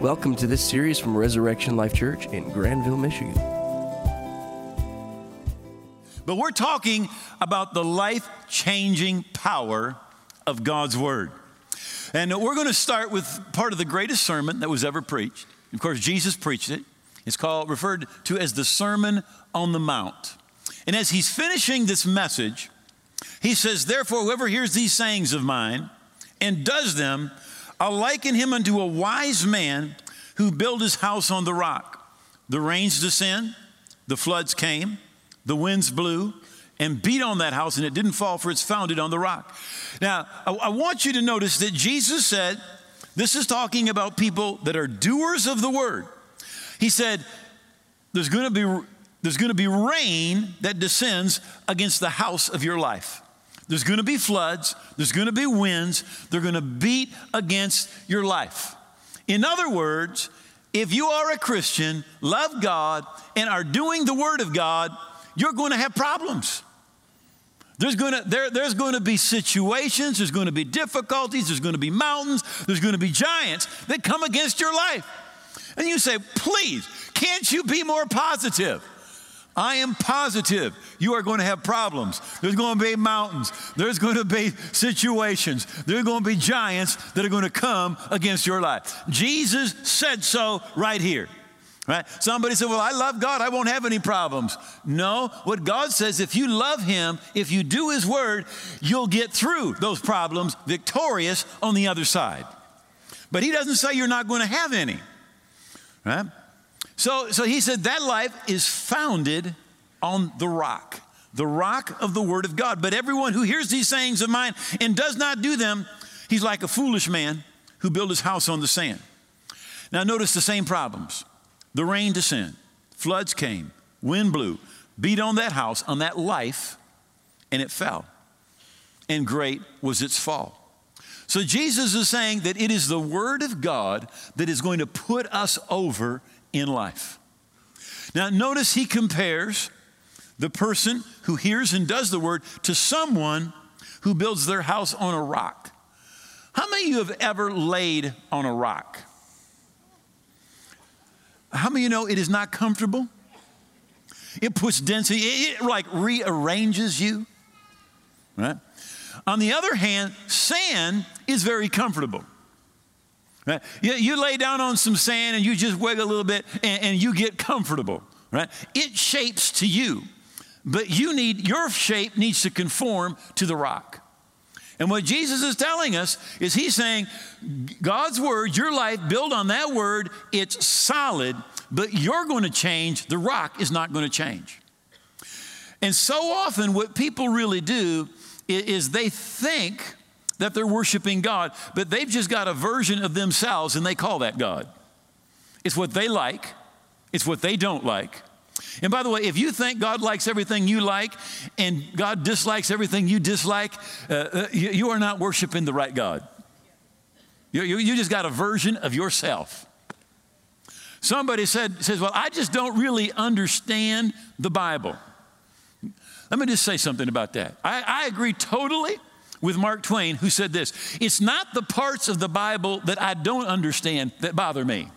Welcome to this series from Resurrection Life Church in Grandville, Michigan. But we're talking about the life changing power of God's Word. And we're going to start with part of the greatest sermon that was ever preached. Of course, Jesus preached it. It's called, referred to as the Sermon on the Mount. And as he's finishing this message, he says, Therefore, whoever hears these sayings of mine and does them, I'll liken him unto a wise man who built his house on the rock. The rains descend, the floods came, the winds blew, and beat on that house, and it didn't fall, for it's founded on the rock. Now, I, I want you to notice that Jesus said, this is talking about people that are doers of the word. He said, there's to be there's to be rain that descends against the house of your life. There's going to be floods, there's going to be winds, they're going to beat against your life. In other words, if you are a Christian, love God, and are doing the Word of God, you're going to have problems. There's going to, there, there's going to be situations, there's going to be difficulties, there's going to be mountains, there's going to be giants that come against your life. And you say, please, can't you be more positive? I am positive you are going to have problems. There's going to be mountains. There's going to be situations. There's going to be giants that are going to come against your life. Jesus said so right here. Right? Somebody said, Well, I love God. I won't have any problems. No, what God says, if you love Him, if you do His word, you'll get through those problems victorious on the other side. But He doesn't say you're not going to have any. Right? So, so he said that life is founded on the rock, the rock of the word of God. But everyone who hears these sayings of mine and does not do them, he's like a foolish man who built his house on the sand. Now, notice the same problems. The rain descended, floods came, wind blew, beat on that house, on that life, and it fell. And great was its fall. So Jesus is saying that it is the Word of God that is going to put us over in life. Now, notice he compares the person who hears and does the word to someone who builds their house on a rock. How many of you have ever laid on a rock? How many of you know it is not comfortable? It puts density, it, it like rearranges you, right? On the other hand, sand is very comfortable. Right? You, you, lay down on some sand and you just wiggle a little bit and, and you get comfortable, right? It shapes to you, but you need, your shape needs to conform to the rock. And what Jesus is telling us is He's saying, God's word, your life, build on that word, it's solid, but you're going to change. The rock is not going to change. And so often, what people really do is they think that they're worshiping God, but they've just got a version of themselves and they call that God. It's what they like, it's what they don't like. And by the way, if you think God likes everything you like and God dislikes everything you dislike, uh, uh, you, you, are not worshiping the right God. You, you, you just got a version of yourself. Somebody said, says, Well, I just don't really understand the Bible. Let me just say something about that. I, I agree totally with Mark Twain, who said this It's not the parts of the Bible that I don't understand that bother me,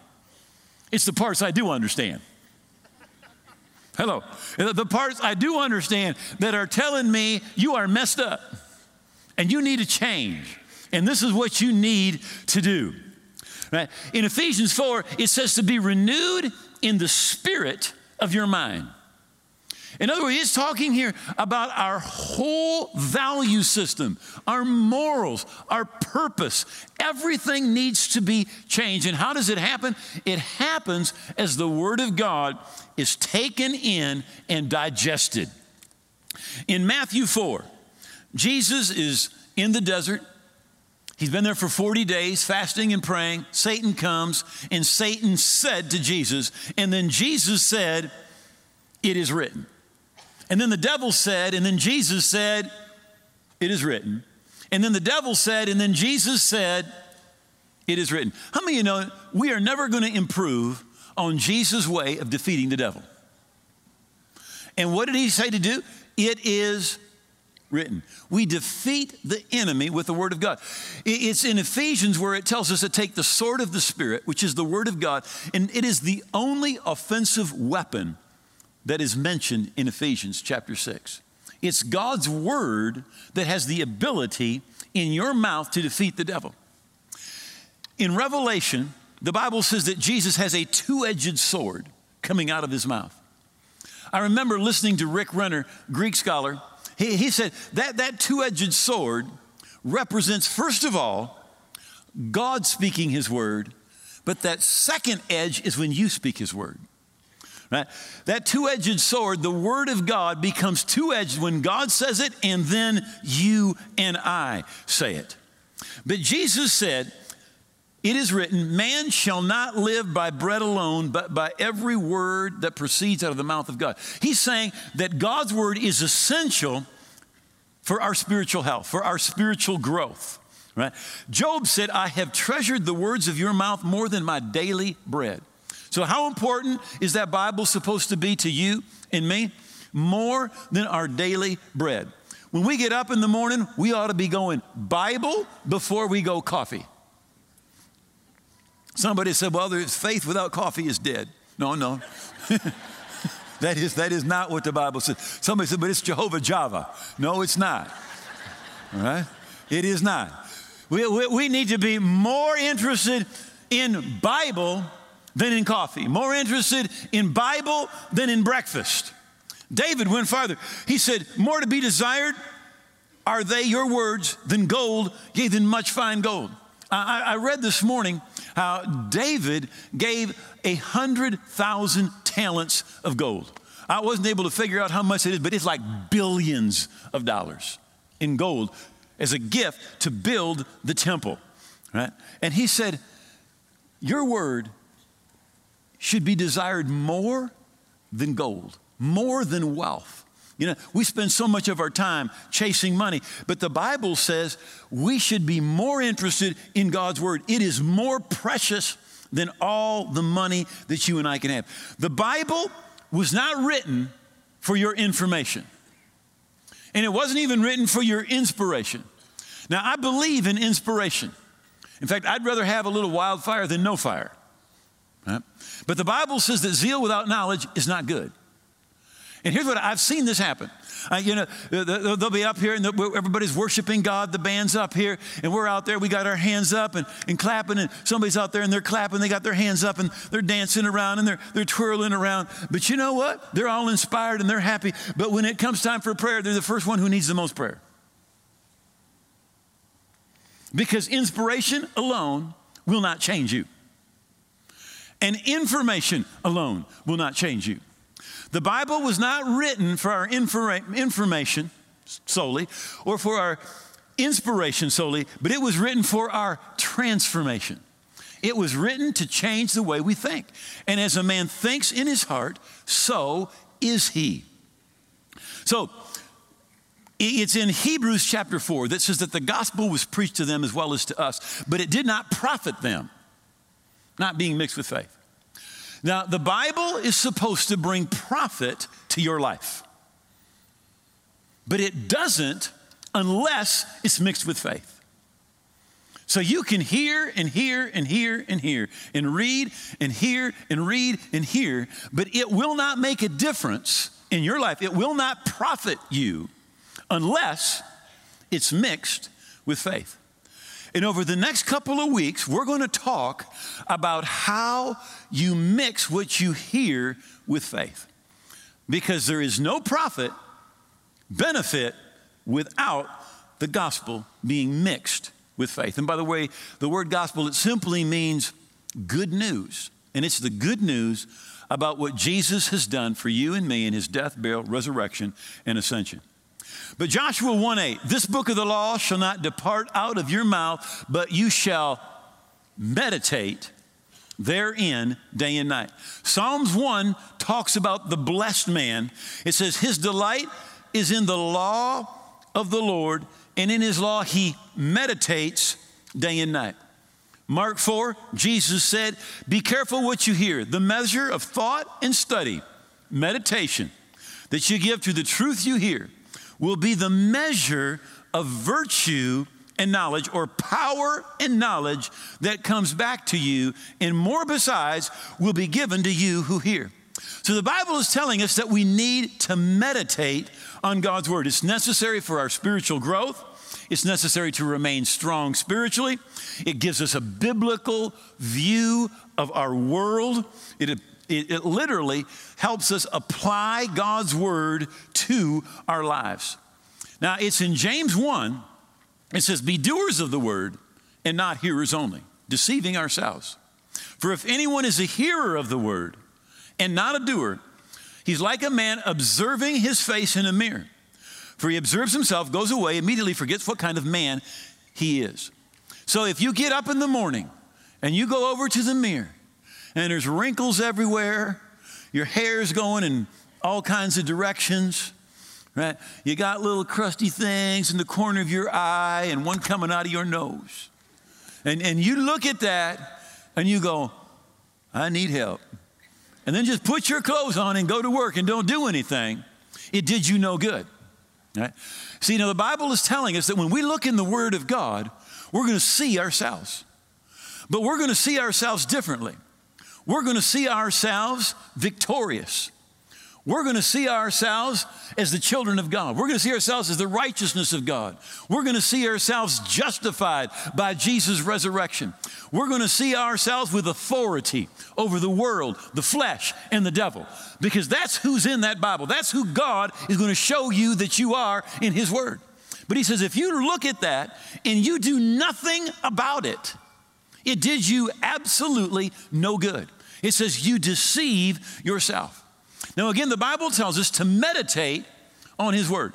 it's the parts I do understand. Hello. The parts I do understand that are telling me you are messed up and you need to change. And this is what you need to do. Right? In Ephesians 4, it says to be renewed in the spirit of your mind. In other words, he's talking here about our whole value system, our morals, our purpose. Everything needs to be changed. And how does it happen? It happens as the Word of God is taken in and digested. In Matthew 4, Jesus is in the desert. He's been there for 40 days, fasting and praying. Satan comes, and Satan said to Jesus, and then Jesus said, It is written. And then the devil said, and then Jesus said, It is written. And then the devil said, and then Jesus said, It is written. How many of you know we are never going to improve on Jesus' way of defeating the devil? And what did he say to do? It is written. We defeat the enemy with the Word of God. It's in Ephesians where it tells us to take the sword of the Spirit, which is the Word of God, and it is the only offensive weapon that is mentioned in Ephesians chapter 6. It's God's Word that has the ability in your mouth to defeat the devil. In Revelation, the Bible says that Jesus has a two edged sword coming out of his mouth. I remember listening to Rick Renner, Greek scholar. He, he said that that two edged sword represents, first of all, God speaking his word, but that second edge is when you speak his word. Right? That two edged sword, the word of God, becomes two edged when God says it and then you and I say it. But Jesus said, it is written, Man shall not live by bread alone, but by every word that proceeds out of the mouth of God. He's saying that God's word is essential for our spiritual health, for our spiritual growth. Right? Job said, I have treasured the words of your mouth more than my daily bread. So, how important is that Bible supposed to be to you and me? More than our daily bread. When we get up in the morning, we ought to be going Bible before we go coffee. Somebody said, well, there's faith without coffee is dead. No, no. that, is, that is not what the Bible says. Somebody said, but it's Jehovah Java. No, it's not. All right? It is not. We, we, we need to be more interested in Bible than in coffee, more interested in Bible than in breakfast. David went farther. He said, More to be desired are they your words than gold, yea, than much fine gold. I, I read this morning how David gave a hundred thousand talents of gold. I wasn't able to figure out how much it is, but it's like billions of dollars in gold as a gift to build the temple. Right? And he said, Your word should be desired more than gold, more than wealth. You know, we spend so much of our time chasing money, but the Bible says we should be more interested in God's Word. It is more precious than all the money that you and I can have. The Bible was not written for your information, and it wasn't even written for your inspiration. Now, I believe in inspiration. In fact, I'd rather have a little wildfire than no fire. Right? But the Bible says that zeal without knowledge is not good. And here's what I've seen this happen. Uh, you know, they'll be up here and everybody's worshiping God. The band's up here, and we're out there. We got our hands up and, and clapping, and somebody's out there and they're clapping. They got their hands up and they're dancing around and they're, they're twirling around. But you know what? They're all inspired and they're happy. But when it comes time for prayer, they're the first one who needs the most prayer. Because inspiration alone will not change you, and information alone will not change you. The Bible was not written for our information solely or for our inspiration solely, but it was written for our transformation. It was written to change the way we think. And as a man thinks in his heart, so is he. So, it's in Hebrews chapter 4 that says that the gospel was preached to them as well as to us, but it did not profit them, not being mixed with faith. Now, the Bible is supposed to bring profit to your life, but it doesn't unless it's mixed with faith. So you can hear and hear and hear and hear and read and hear and read and hear, but it will not make a difference in your life. It will not profit you unless it's mixed with faith. And over the next couple of weeks, we're going to talk about how you mix what you hear with faith. Because there is no profit, benefit without the gospel being mixed with faith. And by the way, the word gospel, it simply means good news. And it's the good news about what Jesus has done for you and me in his death, burial, resurrection, and ascension. But Joshua 1 8, this book of the law shall not depart out of your mouth, but you shall meditate therein day and night. Psalms 1 talks about the blessed man. It says, His delight is in the law of the Lord, and in his law he meditates day and night. Mark 4, Jesus said, Be careful what you hear, the measure of thought and study, meditation that you give to the truth you hear will be the measure of virtue and knowledge, or power and knowledge that comes back to you, and more besides will be given to you who hear. So the Bible is telling us that we need to meditate on God's word. It's necessary for our spiritual growth. It's necessary to remain strong spiritually. It gives us a biblical view of our world. It, it, it literally helps us apply God's word to our lives. Now, it's in James 1, it says, Be doers of the word and not hearers only, deceiving ourselves. For if anyone is a hearer of the word and not a doer, he's like a man observing his face in a mirror. For he observes himself, goes away, immediately forgets what kind of man he is. So if you get up in the morning and you go over to the mirror and there's wrinkles everywhere, your hair's going in all kinds of directions, right? You got little crusty things in the corner of your eye and one coming out of your nose. And, and you look at that and you go, I need help. And then just put your clothes on and go to work and don't do anything. It did you no good. Right? See, now the Bible is telling us that when we look in the Word of God, we're going to see ourselves. But we're going to see ourselves differently. We're going to see ourselves victorious. We're going to see ourselves as the children of God. We're going to see ourselves as the righteousness of God. We're going to see ourselves justified by Jesus' resurrection. We're going to see ourselves with authority over the world, the flesh, and the devil. Because that's who's in that Bible. That's who God is going to show you that you are in His Word. But He says, if you look at that and you do nothing about it, it did you absolutely no good. It says, you deceive yourself. Now, again, the Bible tells us to meditate on His Word.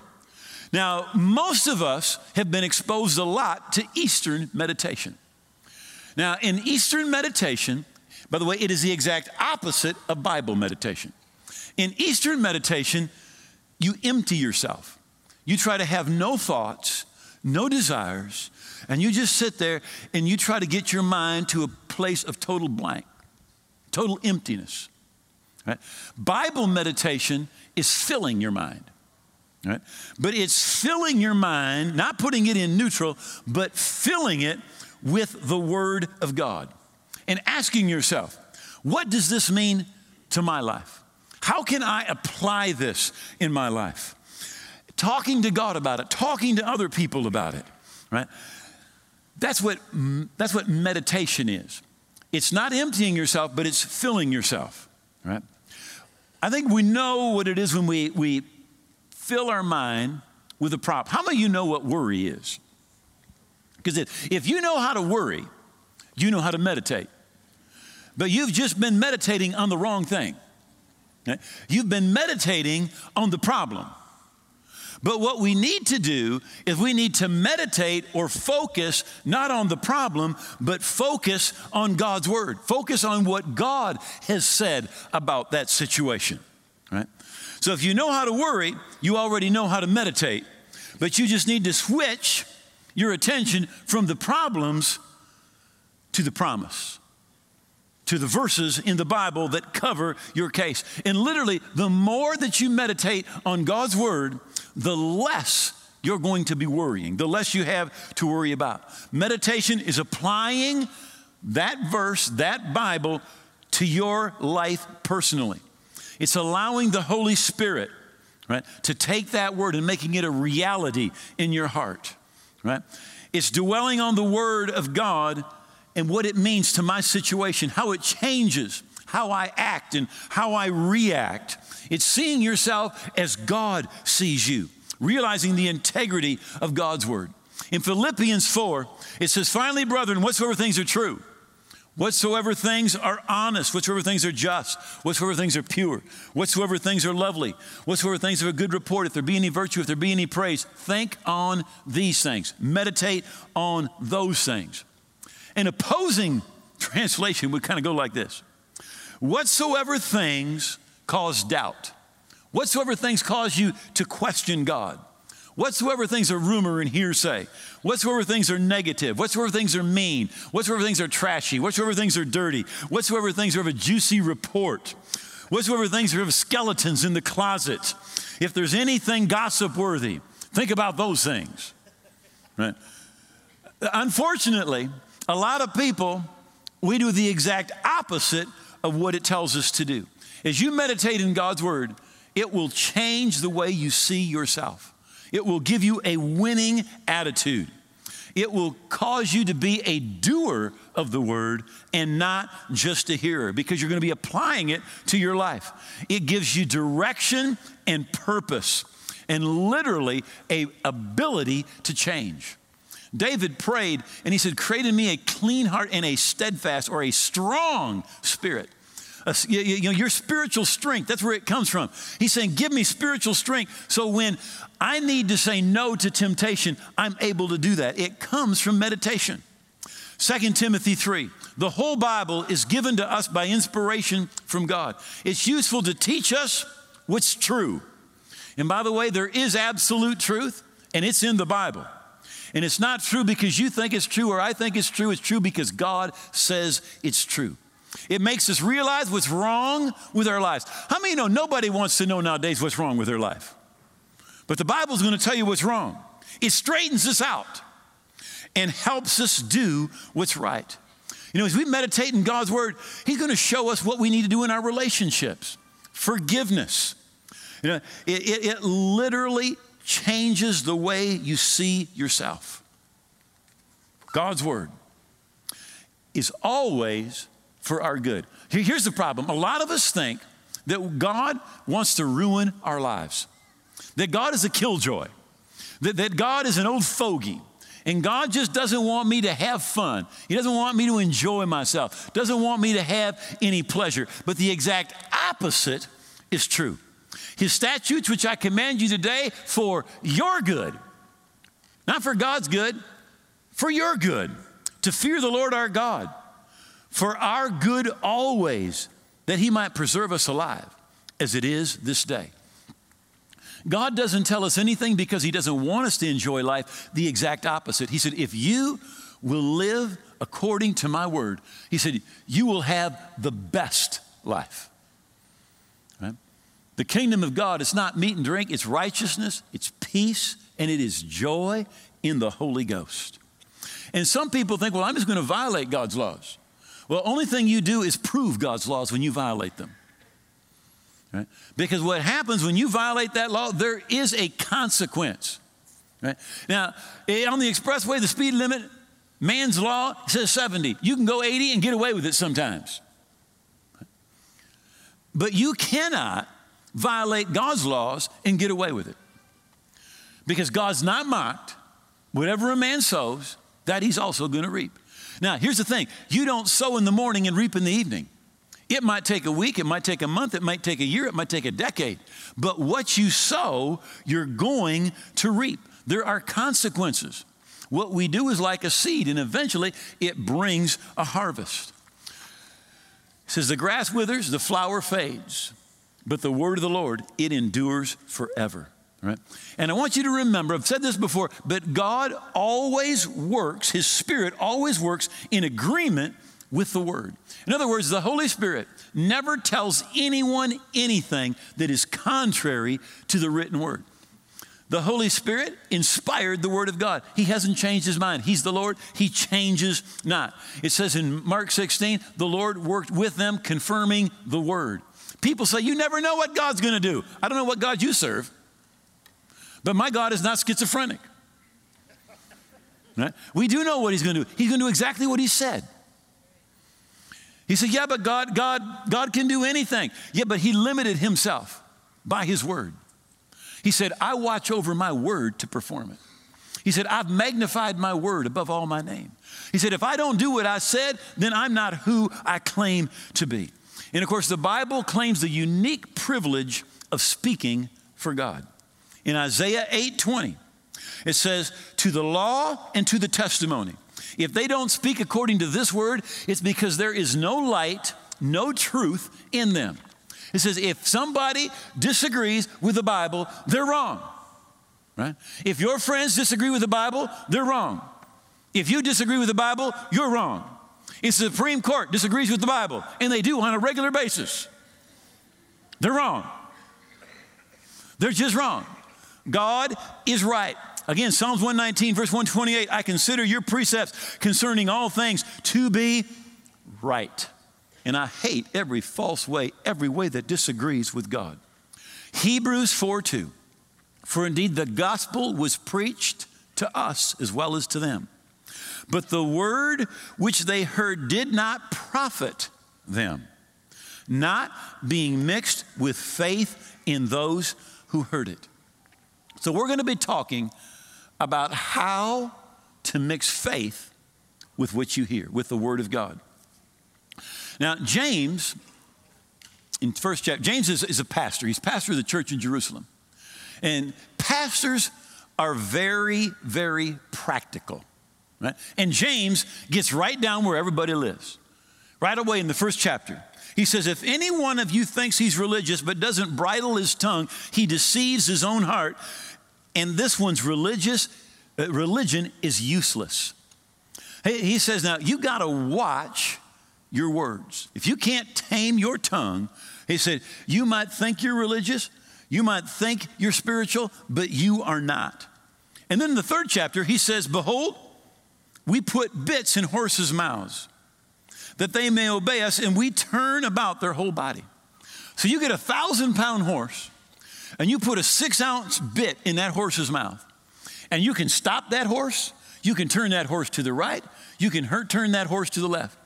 Now, most of us have been exposed a lot to Eastern meditation. Now, in Eastern meditation, by the way, it is the exact opposite of Bible meditation. In Eastern meditation, you empty yourself. You try to have no thoughts, no desires, and you just sit there and you try to get your mind to a place of total blank, total emptiness. Right? Bible meditation is filling your mind. Right? But it's filling your mind, not putting it in neutral, but filling it with the Word of God and asking yourself, what does this mean to my life? How can I apply this in my life? Talking to God about it, talking to other people about it, right? That's what, that's what meditation is. It's not emptying yourself, but it's filling yourself, right? I think we know what it is when we, we fill our mind with a prop. How many of you know what worry is? Because if, if you know how to worry, you know how to meditate. But you've just been meditating on the wrong thing. You've been meditating on the problem. But what we need to do is we need to meditate or focus not on the problem, but focus on God's word. Focus on what God has said about that situation, right? So if you know how to worry, you already know how to meditate. But you just need to switch your attention from the problems to the promise to the verses in the Bible that cover your case. And literally, the more that you meditate on God's word, the less you're going to be worrying, the less you have to worry about. Meditation is applying that verse, that Bible, to your life personally. It's allowing the Holy Spirit, right, to take that word and making it a reality in your heart, right? It's dwelling on the word of God and what it means to my situation, how it changes how I act and how I react. It's seeing yourself as God sees you, realizing the integrity of God's word. In Philippians 4, it says, Finally, brethren, whatsoever things are true, whatsoever things are honest, whatsoever things are just, whatsoever things are pure, whatsoever things are lovely, whatsoever things are a good report, if there be any virtue, if there be any praise, think on these things. Meditate on those things. An opposing translation would kind of go like this Whatsoever things cause doubt, whatsoever things cause you to question God, whatsoever things are rumor and hearsay, whatsoever things are negative, whatsoever things are mean, whatsoever things are trashy, whatsoever things are dirty, whatsoever things are of a juicy report, whatsoever things are of skeletons in the closet, if there's anything gossip worthy, Think about those things. Right? Unfortunately, a lot of people, we do the exact opposite of what it tells us to do. As you meditate in God's Word, it will change the way you see yourself. It will give you a winning attitude. It will cause you to be a doer of the word and not just a hearer because you're going to be applying it to your life. It gives you direction and purpose and literally a ability to change. David prayed and he said, Create in me a clean heart and a steadfast or a strong spirit. you, you know, your spiritual strength, that's where it comes from. He's saying, Give me spiritual strength so when I need to say no to temptation, I'm able to do that. It comes from meditation. 2 Timothy 3. The whole Bible is given to us by inspiration from God. It's useful to teach us what's true. And by the way, there is absolute truth, and it's in the Bible. And it's not true because you think it's true or I think it's true. It's true because God says it's true. It makes us realize what's wrong with our lives. How many know nobody wants to know nowadays what's wrong with their life? But the Bible's going to tell you what's wrong. It straightens us out and helps us do what's right. You know, as we meditate in God's Word, He's going to show us what we need to do in our relationships. Forgiveness. You know, it, it, it literally changes the way you see yourself. God's Word is always for our good. Here's the problem a lot of us think that God wants to ruin our lives, that God is a killjoy, that, that God is an old fogey. And God just doesn't want me to have fun. He doesn't want me to enjoy myself, doesn't want me to have any pleasure. But the exact opposite is true. His statutes, which I command you today, for your good, not for God's good, for your good, to fear the Lord our God, for our good always, that he might preserve us alive, as it is this day. God doesn't tell us anything because he doesn't want us to enjoy life, the exact opposite. He said, If you will live according to my word, he said, you will have the best life. The kingdom of God is not meat and drink, it's righteousness, it's peace, and it is joy in the Holy Ghost. And some people think, well, I'm just going to violate God's laws. Well, only thing you do is prove God's laws when you violate them. Right? Because what happens when you violate that law, there is a consequence. Right? Now, eh, on the expressway, the speed limit, man's law says 70. You can go 80 and get away with it sometimes. But you cannot violate God's laws and get away with it. Because God's not mocked. Whatever a man sows, that he's also going to reap. Now, here's the thing you don't sow in the morning and reap in the evening. It might take a week, it might take a month, it might take a year, it might take a decade. But what you sow, you're going to reap. There are consequences. What we do is like a seed, and eventually it brings a harvest. It says, The grass withers, the flower fades, but the word of the Lord, it endures forever. Right? And I want you to remember, I've said this before, but God always works, His Spirit always works in agreement with the Word. In other words, the Holy Spirit never tells anyone anything that is contrary to the written Word. The Holy Spirit inspired the Word of God. He hasn't changed His mind. He's the Lord, He changes not. It says in Mark 16, the Lord worked with them, confirming the Word. People say, You never know what God's going to do. I don't know what God you serve, but my God is not schizophrenic. Right? We do know what He's going to do. He's going to do exactly what He said. He said, Yeah, but God, God, God can do anything. Yeah, but He limited Himself by His word. He said, I watch over my word to perform it. He said, I've magnified my word above all my name. He said, if I don't do what I said, then I'm not who I claim to be. And of course, the Bible claims the unique privilege of speaking for God. In Isaiah 8:20, it says, "To the law and to the testimony." If they don't speak according to this word, it's because there is no light, no truth in them. It says if somebody disagrees with the Bible, they're wrong. Right? If your friends disagree with the Bible, they're wrong. If you disagree with the Bible, you're wrong. If the Supreme Court disagrees with the Bible, and they do on a regular basis, they're wrong. They're just wrong. God is right. Again, Psalms 119, verse 128 I consider your precepts concerning all things to be right. And I hate every false way, every way that disagrees with God. Hebrews 4 2. For indeed the gospel was preached to us as well as to them. But the word which they heard did not profit them, not being mixed with faith in those who heard it. So we're going to be talking about how to mix faith with what you hear, with the Word of God. Now, James, in first chapter, James is, is a pastor. He's pastor of the church in Jerusalem. And pastors are very, very practical. Right? And James gets right down where everybody lives. Right away in the first chapter. He says, If any one of you thinks he's religious but doesn't bridle his tongue, he deceives his own heart and this one's religious uh, religion is useless. He, he says, now you got to watch your words. If you can't tame your tongue, he said, you might think you're religious, you might think you're spiritual, but you are not. And then in the third chapter, he says, Behold, we put bits in horses' mouths that they may obey us, and we turn about their whole body. So you get a thousand pound horse and you put a six ounce bit in that horse's mouth, and you can stop that horse, you can turn that horse to the right, you can hurt, turn that horse to the left.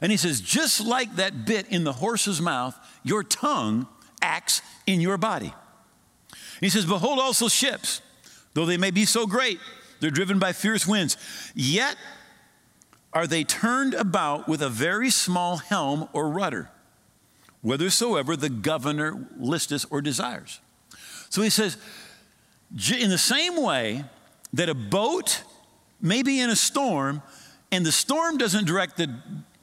And he says, just like that bit in the horse's mouth, your tongue acts in your body. he says, Behold also ships, though they may be so great, they're driven by fierce winds, yet are they turned about with a very small helm or rudder, whithersoever the governor listeth or desires. So he says, in the same way that a boat may be in a storm, and the storm doesn't direct the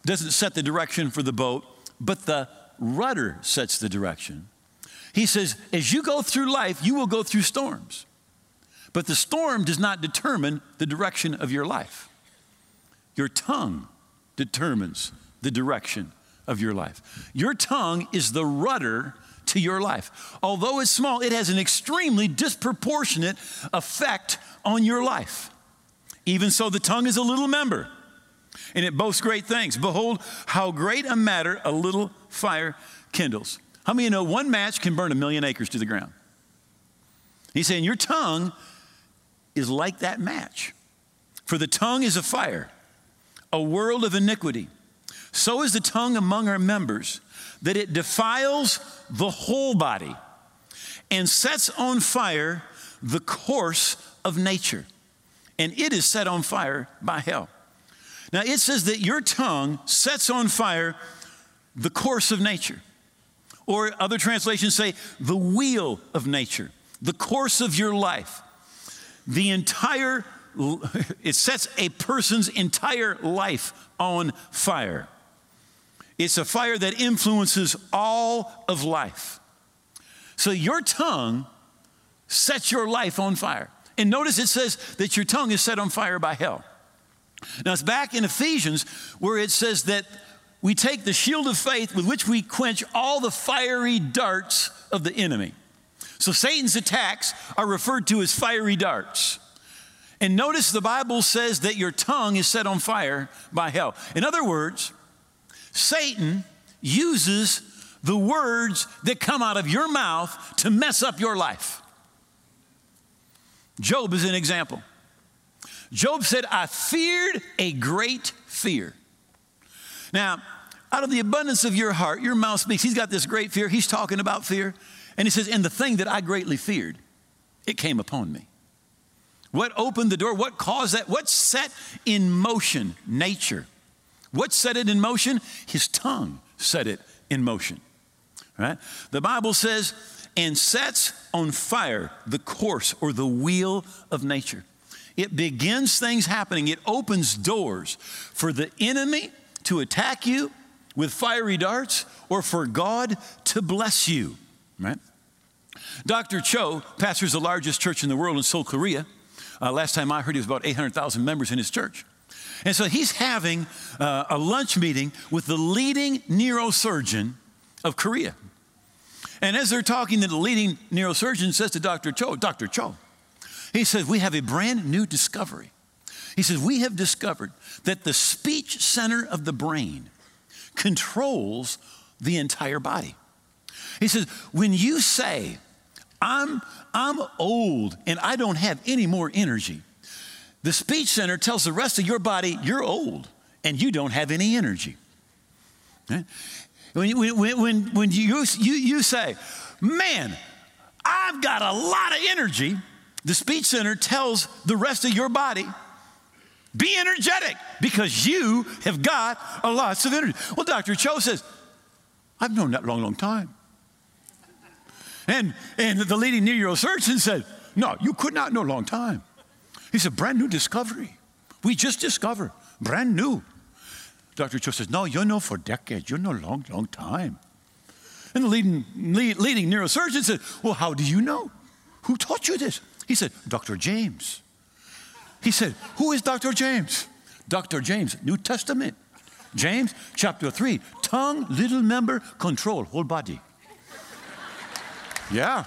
doesn't set the direction for the boat, but the rudder sets the direction. He says, as you go through life, you will go through storms. But the storm does not determine the direction of your life. Your tongue determines the direction of your life. Your tongue is the rudder to your life. Although it's small, it has an extremely disproportionate effect on your life. Even so, the tongue is a little member, and it boasts great things. Behold, how great a matter a little fire kindles. How many you know one match can burn a million acres to the ground? He's saying, Your tongue is like that match. For the tongue is a fire, a world of iniquity. So is the tongue among our members that it defiles the whole body and sets on fire the course of nature. And it is set on fire by hell. Now it says that your tongue sets on fire the course of nature. Or other translations say the wheel of nature, the course of your life. The entire, it sets a person's entire life on fire. It's a fire that influences all of life. So your tongue sets your life on fire. And notice it says that your tongue is set on fire by hell. Now it's back in Ephesians where it says that we take the shield of faith with which we quench all the fiery darts of the enemy. So Satan's attacks are referred to as fiery darts. And notice the Bible says that your tongue is set on fire by hell. In other words, Satan uses the words that come out of your mouth to mess up your life. Job is an example. Job said, I feared a great fear. Now, out of the abundance of your heart, your mouth speaks. He's got this great fear. He's talking about fear. And he says, And the thing that I greatly feared, it came upon me. What opened the door? What caused that? What set in motion nature? What set it in motion? His tongue set it in motion. Right? The Bible says, and sets on fire the course or the wheel of nature. It begins things happening, it opens doors for the enemy to attack you with fiery darts or for God to bless you. Right? Dr. Cho pastors the largest church in the world in Seoul, Korea. Uh, last time I heard, he was about 800,000 members in his church. And so he's having uh, a lunch meeting with the leading neurosurgeon of Korea. And as they're talking, the leading neurosurgeon says to Dr. Cho, Dr. Cho, he says, We have a brand new discovery. He says, We have discovered that the speech center of the brain controls the entire body. He says, When you say, I'm, I'm old and I don't have any more energy, the speech center tells the rest of your body, You're old and you don't have any energy. When, when, when, when you, you, you say, Man, I've got a lot of energy, the speech center tells the rest of your body, be energetic because you have got a lot of energy. Well, Dr. Cho says, I've known that long, long time. And, and the leading neurosurgeon said, No, you could not know a long time. He said, Brand new discovery. We just discovered, brand new. Dr. Cho says, No, you know for decades. You know a long, long time. And the leading, lead, leading neurosurgeon said, Well, how do you know? Who taught you this? He said, Dr. James. He said, Who is Dr. James? Dr. James, New Testament. James chapter 3, tongue, little member, control, whole body. Yeah.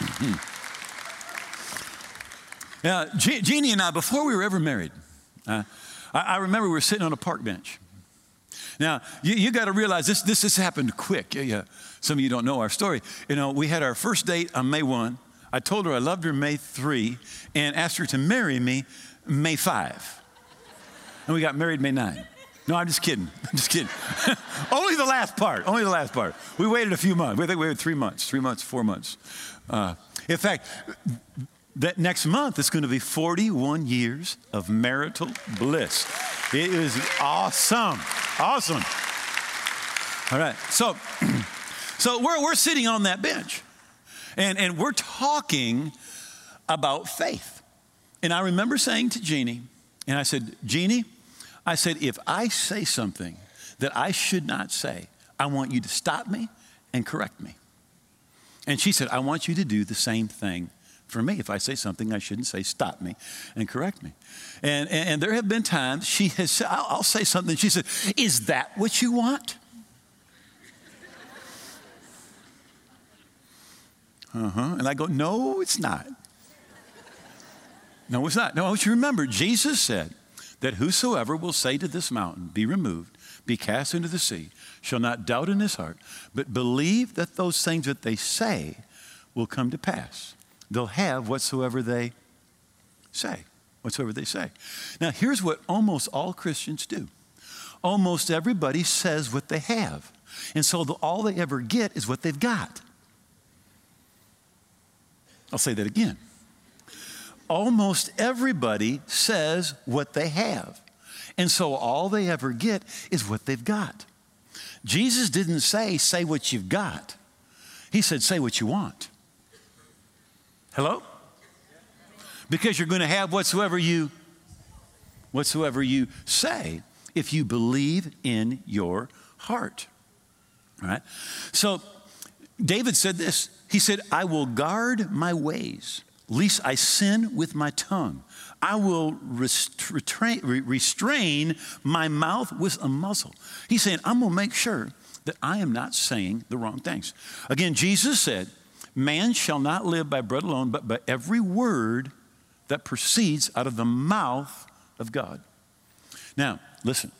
Mm-hmm. Yeah, Je- Jeannie and I, before we were ever married, uh, I, I, remember we were sitting on a park bench. Now, you, you got to realize this, this happened quick. Yeah, yeah, some of you don't know our story. You know, we had our first date on May 1. I told her I loved her May 3 and asked her to marry me May 5. And we got married May 9. No, I'm just kidding. I'm just kidding. only the last part. Only the last part. We waited a few months. We think we waited three months, three months, four months. Uh, in fact, that next month is going to be 41 years of marital bliss. It is awesome. Awesome. All right. So, so we're, we're sitting on that bench and, and we're talking about faith. And I remember saying to Jeannie, and I said, Jeannie, I said, if I say something that I should not say, I want you to stop me and correct me. And she said, I want you to do the same thing for me. If I say something I shouldn't say, stop me and correct me. And, and, and there have been times she has said, I'll, I'll say something. She said, Is that what you want? Uh huh. And I go, No, it's not. No, it's not. No, I want you to remember, Jesus said that whosoever will say to this mountain, Be removed, be cast into the sea, shall not doubt in his heart, but believe that those things that they say will come to pass. They'll have whatsoever they say. Whatsoever they say. Now, here's what almost all Christians do almost everybody says what they have. And so the, all they ever get is what they've got. I'll say that again. Almost everybody says what they have. And so all they ever get is what they've got. Jesus didn't say, say what you've got. He said, say what you want. Hello? Because you're going to have whatsoever you whatsoever you say if you believe in your heart. All right? So David said this. He said, I will guard my ways, lest I sin with my tongue. I will restrain, restrain my mouth with a muzzle. He's saying, I'm going to make sure that I am not saying the wrong things. Again, Jesus said, Man shall not live by bread alone, but by every word that proceeds out of the mouth of God. Now, listen.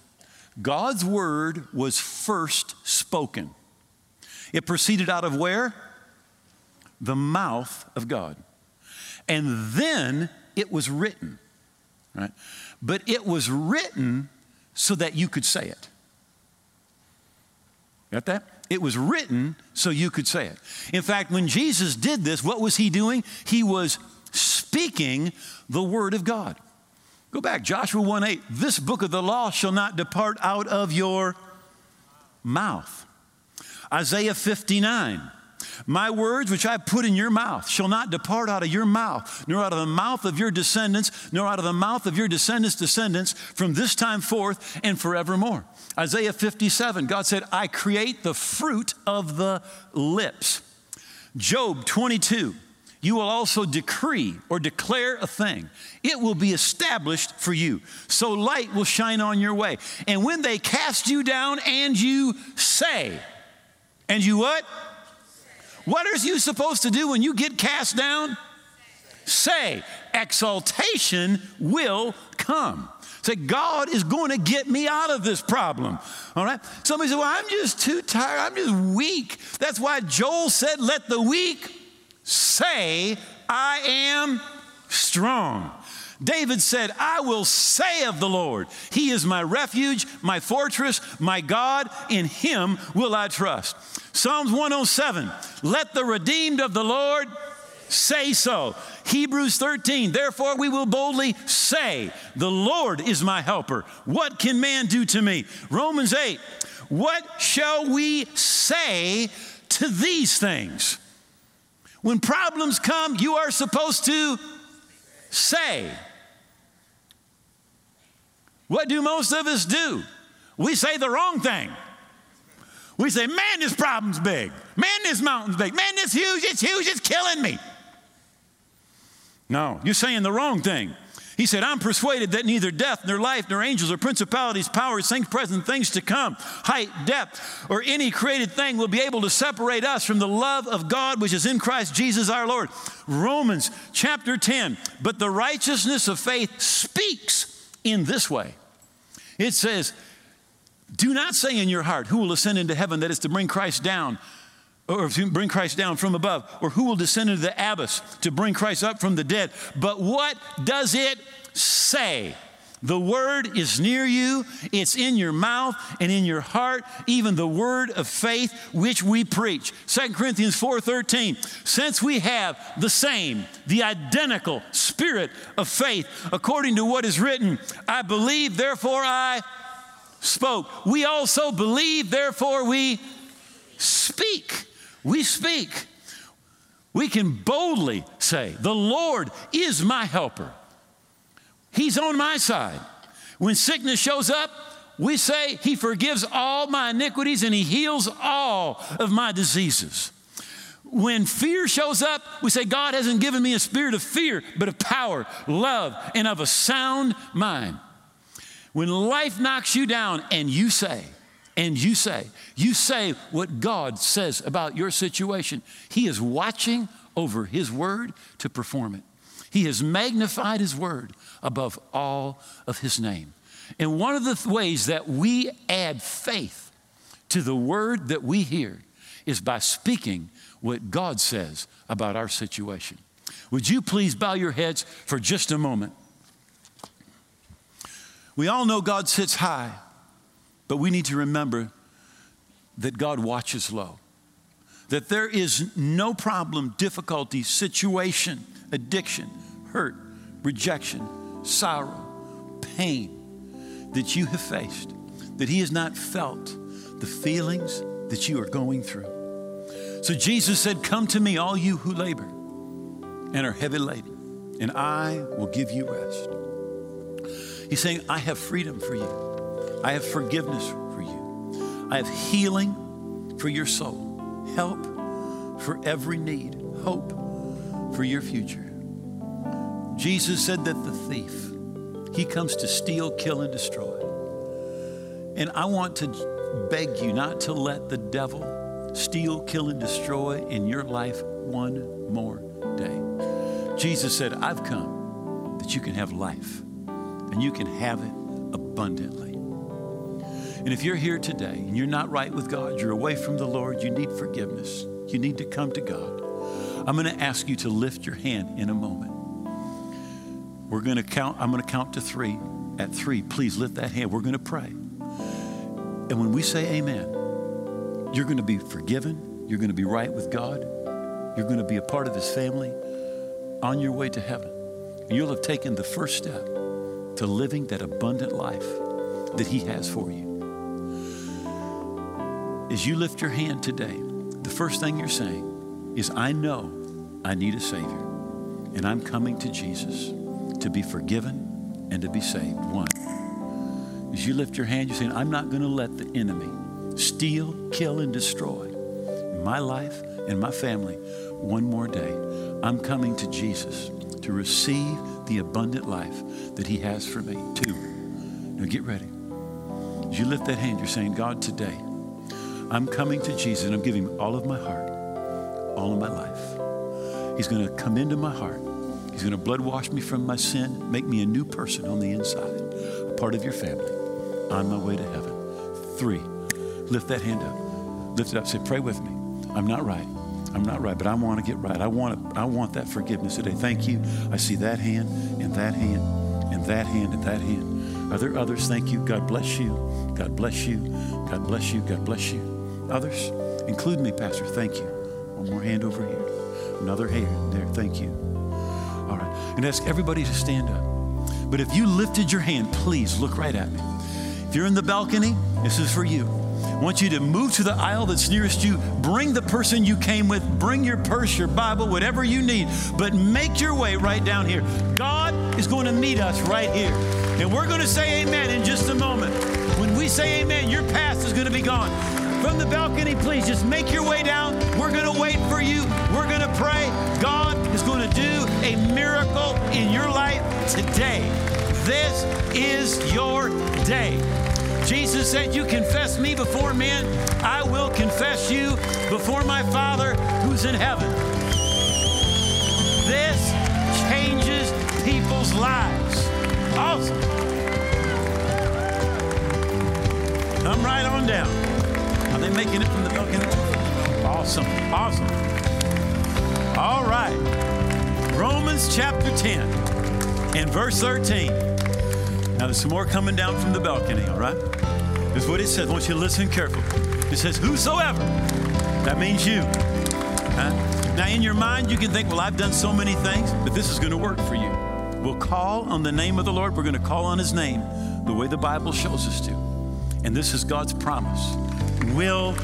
God's word was first spoken. It proceeded out of where? The mouth of God. And then it was written, right? But it was written so that you could say it. Got that? It was written so you could say it. In fact, when Jesus did this, what was he doing? He was speaking the word of God. Go back, Joshua 1 8. This book of the law shall not depart out of your mouth. Isaiah 59. My words which I put in your mouth shall not depart out of your mouth, nor out of the mouth of your descendants, nor out of the mouth of your descendants' descendants from this time forth and forevermore. Isaiah 57, God said, I create the fruit of the lips. Job 22, you will also decree or declare a thing. It will be established for you. So light will shine on your way. And when they cast you down and you say, And you what? What are you supposed to do when you get cast down? Say, exaltation will come. Say, God is going to get me out of this problem. All right? Somebody said, Well, I'm just too tired. I'm just weak. That's why Joel said, Let the weak say, I am strong. David said, I will say of the Lord, He is my refuge, my fortress, my God, in Him will I trust. Psalms 107, let the redeemed of the Lord say so. Hebrews 13, therefore we will boldly say, The Lord is my helper. What can man do to me? Romans 8, what shall we say to these things? When problems come, you are supposed to say. What do most of us do? We say the wrong thing. We say, man, this problem's big. Man, this mountain's big. Man, this huge, it's huge, it's killing me. No, you're saying the wrong thing. He said, I'm persuaded that neither death, nor life, nor angels, or principalities, powers, things present, things to come, height, depth, or any created thing will be able to separate us from the love of God which is in Christ Jesus our Lord. Romans chapter 10. But the righteousness of faith speaks in this way it says, Do not say in your heart, Who will ascend into heaven? That is to bring Christ down, or to bring Christ down from above, or who will descend into the abyss to bring Christ up from the dead. But what does it say? The word is near you, it's in your mouth and in your heart, even the word of faith which we preach. 2 Corinthians 4:13. Since we have the same, the identical spirit of faith, according to what is written, I believe, therefore I spoke. We also believe, therefore we speak. We speak. We can boldly say, The Lord is my helper. He's on my side. When sickness shows up, we say, He forgives all my iniquities and He heals all of my diseases. When fear shows up, we say, God hasn't given me a spirit of fear, but of power, love, and of a sound mind. When life knocks you down and you say, and you say, you say what God says about your situation, He is watching over His word to perform it. He has magnified His word above all of His name. And one of the th- ways that we add faith to the word that we hear is by speaking what God says about our situation. Would you please bow your heads for just a moment? We all know God sits high, but we need to remember that God watches low. That there is no problem, difficulty, situation, addiction, hurt, rejection, sorrow, pain that you have faced, that He has not felt the feelings that you are going through. So Jesus said, Come to me, all you who labor and are heavy laden, and I will give you rest. He's saying, I have freedom for you, I have forgiveness for you, I have healing for your soul, help for every need, hope for your future. Jesus said that the thief, he comes to steal, kill, and destroy. And I want to beg you not to let the devil steal, kill, and destroy in your life one more day. Jesus said, I've come that you can have life and you can have it abundantly. And if you're here today and you're not right with God, you're away from the Lord, you need forgiveness, you need to come to God. I'm going to ask you to lift your hand in a moment. We're going to count, I'm going to count to three. At three, please lift that hand. We're going to pray. And when we say amen, you're going to be forgiven. You're going to be right with God. You're going to be a part of His family on your way to heaven. And you'll have taken the first step to living that abundant life that He has for you. As you lift your hand today, the first thing you're saying is, I know I need a Savior, and I'm coming to Jesus to be forgiven and to be saved. One. As you lift your hand, you're saying, I'm not going to let the enemy steal, kill, and destroy my life and my family one more day. I'm coming to Jesus to receive the abundant life that He has for me. Two. Now get ready. As you lift that hand, you're saying, God, today, I'm coming to Jesus and I'm giving all of my heart, all of my life. He's going to come into my heart. He's going to blood wash me from my sin, make me a new person on the inside, a part of your family, on my way to heaven. Three, lift that hand up. Lift it up. Say, pray with me. I'm not right. I'm not right, but I want to get right. I want, I want that forgiveness today. Thank you. I see that hand and that hand and that hand and that hand. Are there others? Thank you. God bless you. God bless you. God bless you. God bless you. Others? Include me, Pastor. Thank you. One more hand over here. Another hand there. Thank you. All right. And ask everybody to stand up. But if you lifted your hand, please look right at me. If you're in the balcony, this is for you. Want you to move to the aisle that's nearest you. Bring the person you came with. Bring your purse, your Bible, whatever you need. But make your way right down here. God is going to meet us right here. And we're going to say amen in just a moment. When we say amen, your past is going to be gone. From the balcony, please just make your way down. We're going to wait for you. We're going to pray. God is going to do a miracle in your life today. This is your day. Jesus said, You confess me before men, I will confess you before my Father who's in heaven. This changes people's lives. Awesome. Come right on down. Are they making it from the balcony? Awesome. Awesome. All right. Romans chapter 10 and verse 13. Now, there's some more coming down from the balcony, all right? This is what it says. I want you to listen carefully. It says, Whosoever. That means you. Huh? Now, in your mind, you can think, Well, I've done so many things, but this is going to work for you. We'll call on the name of the Lord. We're going to call on his name the way the Bible shows us to. And this is God's promise will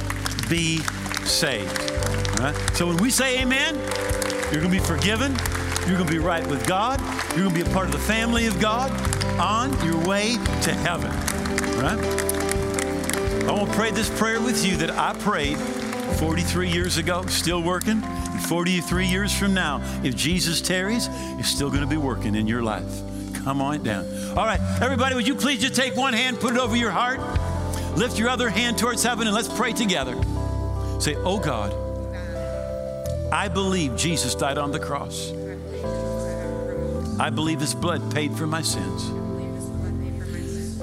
be saved. All right? So when we say amen, you're going to be forgiven. You're going to be right with God. You're going to be a part of the family of God on your way to heaven. Right? I want to pray this prayer with you that I prayed 43 years ago, still working. And 43 years from now, if Jesus tarries, it's still going to be working in your life. Come on down. All right, everybody, would you please just take one hand, put it over your heart, lift your other hand towards heaven, and let's pray together. Say, Oh God, I believe Jesus died on the cross. I believe his blood paid for my sins.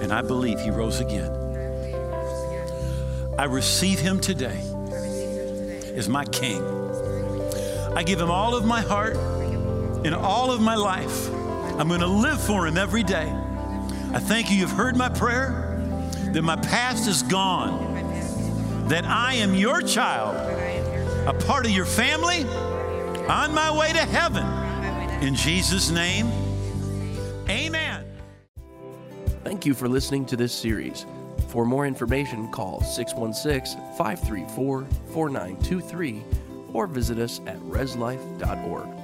And I believe he rose again. I receive him today as my king. I give him all of my heart and all of my life. I'm going to live for him every day. I thank you, you've heard my prayer, that my past is gone, that I am your child, a part of your family, on my way to heaven. In Jesus' name, amen. Thank you for listening to this series. For more information, call 616 534 4923 or visit us at reslife.org.